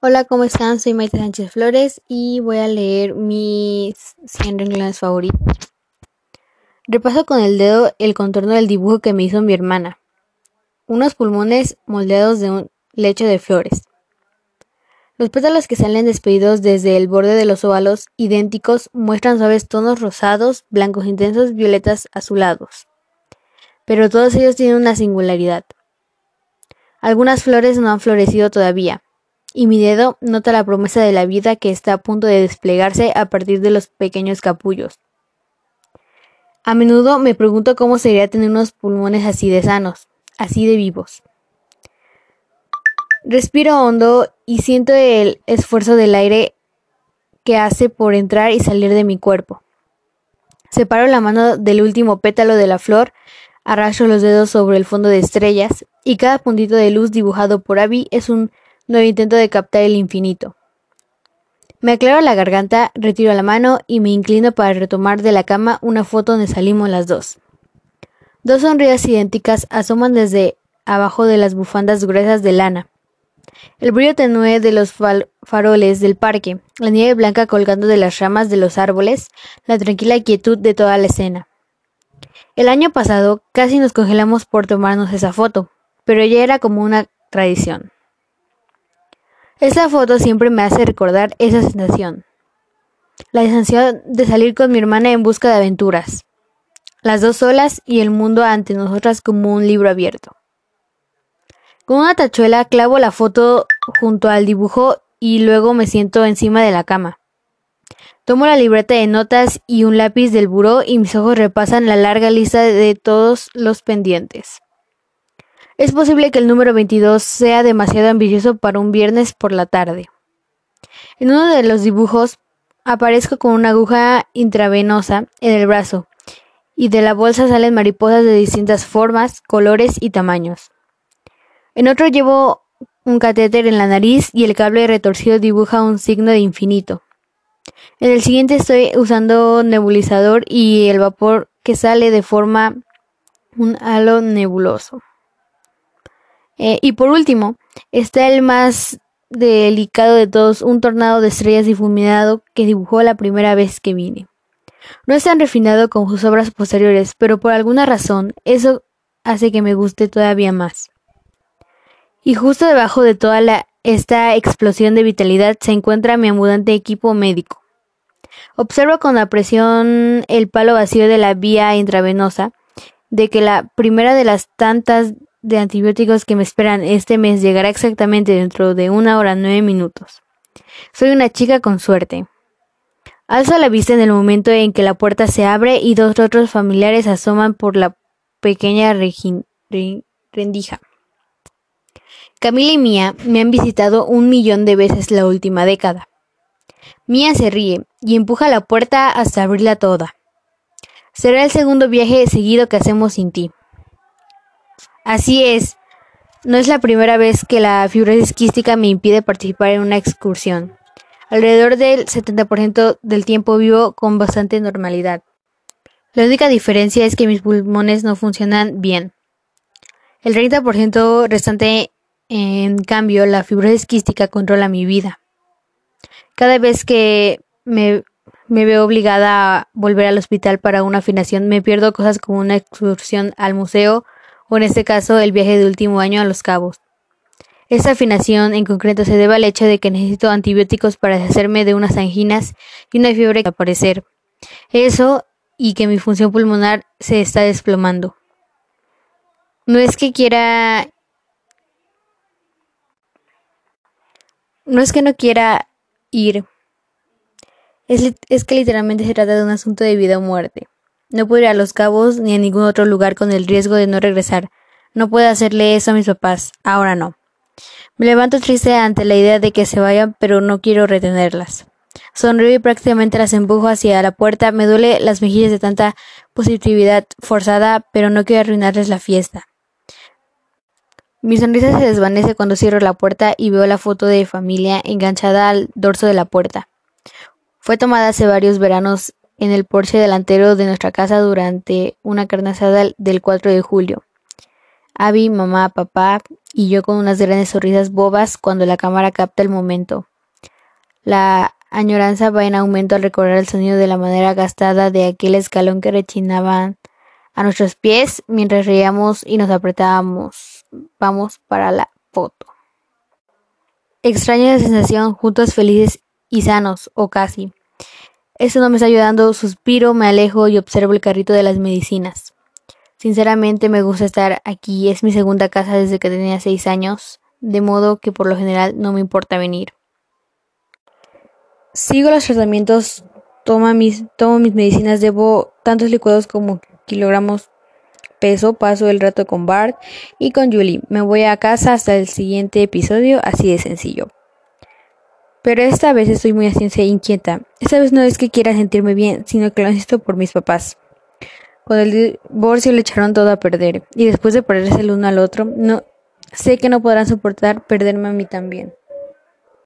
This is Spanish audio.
Hola, ¿cómo están? Soy Maite Sánchez Flores y voy a leer mis 100 renglones favoritos. Repaso con el dedo el contorno del dibujo que me hizo mi hermana. Unos pulmones moldeados de un lecho de flores. Los pétalos que salen despedidos desde el borde de los óvalos idénticos muestran suaves tonos rosados, blancos intensos, violetas azulados. Pero todos ellos tienen una singularidad. Algunas flores no han florecido todavía, y mi dedo nota la promesa de la vida que está a punto de desplegarse a partir de los pequeños capullos. A menudo me pregunto cómo sería tener unos pulmones así de sanos, así de vivos. Respiro hondo y siento el esfuerzo del aire que hace por entrar y salir de mi cuerpo. Separo la mano del último pétalo de la flor, arrastro los dedos sobre el fondo de estrellas, y cada puntito de luz dibujado por Abby es un nuevo intento de captar el infinito. Me aclaro la garganta, retiro la mano y me inclino para retomar de la cama una foto donde salimos las dos. Dos sonrisas idénticas asoman desde abajo de las bufandas gruesas de lana. El brillo tenue de los faroles del parque, la nieve blanca colgando de las ramas de los árboles, la tranquila quietud de toda la escena. El año pasado casi nos congelamos por tomarnos esa foto, pero ya era como una tradición. Esta foto siempre me hace recordar esa sensación. La sensación de salir con mi hermana en busca de aventuras. Las dos solas y el mundo ante nosotras como un libro abierto. Con una tachuela clavo la foto junto al dibujo y luego me siento encima de la cama. Tomo la libreta de notas y un lápiz del buró y mis ojos repasan la larga lista de todos los pendientes. Es posible que el número 22 sea demasiado ambicioso para un viernes por la tarde. En uno de los dibujos aparezco con una aguja intravenosa en el brazo y de la bolsa salen mariposas de distintas formas, colores y tamaños. En otro llevo un catéter en la nariz y el cable retorcido dibuja un signo de infinito. En el siguiente estoy usando nebulizador y el vapor que sale de forma un halo nebuloso. Eh, y por último, está el más delicado de todos, un tornado de estrellas difuminado que dibujó la primera vez que vine. No es tan refinado como sus obras posteriores, pero por alguna razón eso hace que me guste todavía más. Y justo debajo de toda la, esta explosión de vitalidad se encuentra mi abundante equipo médico. Observo con apreciación el palo vacío de la vía intravenosa, de que la primera de las tantas de antibióticos que me esperan este mes llegará exactamente dentro de una hora nueve minutos. Soy una chica con suerte. Alzo la vista en el momento en que la puerta se abre y dos otros familiares asoman por la pequeña rendija. Camila y Mía me han visitado un millón de veces la última década. Mía se ríe y empuja la puerta hasta abrirla toda. Será el segundo viaje seguido que hacemos sin ti. Así es, no es la primera vez que la fibrosis quística me impide participar en una excursión. Alrededor del 70% del tiempo vivo con bastante normalidad. La única diferencia es que mis pulmones no funcionan bien. El 30% restante, en cambio, la fibrosis quística controla mi vida. Cada vez que me, me veo obligada a volver al hospital para una afinación, me pierdo cosas como una excursión al museo en este caso el viaje de último año a Los Cabos. Esta afinación en concreto se debe al hecho de que necesito antibióticos para deshacerme de unas anginas y una fiebre que aparecer. Eso y que mi función pulmonar se está desplomando. No es que quiera... No es que no quiera ir. Es, es que literalmente se trata de un asunto de vida o muerte. No puedo ir a Los Cabos ni a ningún otro lugar con el riesgo de no regresar. No puedo hacerle eso a mis papás. Ahora no. Me levanto triste ante la idea de que se vayan, pero no quiero retenerlas. Sonrío y prácticamente las empujo hacia la puerta. Me duele las mejillas de tanta positividad forzada, pero no quiero arruinarles la fiesta. Mi sonrisa se desvanece cuando cierro la puerta y veo la foto de familia enganchada al dorso de la puerta. Fue tomada hace varios veranos en el porche delantero de nuestra casa durante una carne asada del 4 de julio. Abby, mamá, papá, y yo con unas grandes sonrisas bobas cuando la cámara capta el momento. La añoranza va en aumento al recordar el sonido de la madera gastada de aquel escalón que rechinaban a nuestros pies mientras reíamos y nos apretábamos. Vamos para la foto. Extraña la sensación, juntos felices y sanos, o casi. Esto no me está ayudando, suspiro, me alejo y observo el carrito de las medicinas. Sinceramente me gusta estar aquí, es mi segunda casa desde que tenía seis años, de modo que por lo general no me importa venir. Sigo los tratamientos, tomo mis, tomo mis medicinas, debo tantos licuados como kilogramos peso, paso el rato con Bart y con Julie. Me voy a casa hasta el siguiente episodio, así de sencillo. Pero esta vez estoy muy ansiosa e inquieta. Esta vez no es que quiera sentirme bien, sino que lo necesito por mis papás. Con el divorcio le echaron todo a perder, y después de perderse el uno al otro, no sé que no podrán soportar perderme a mí también.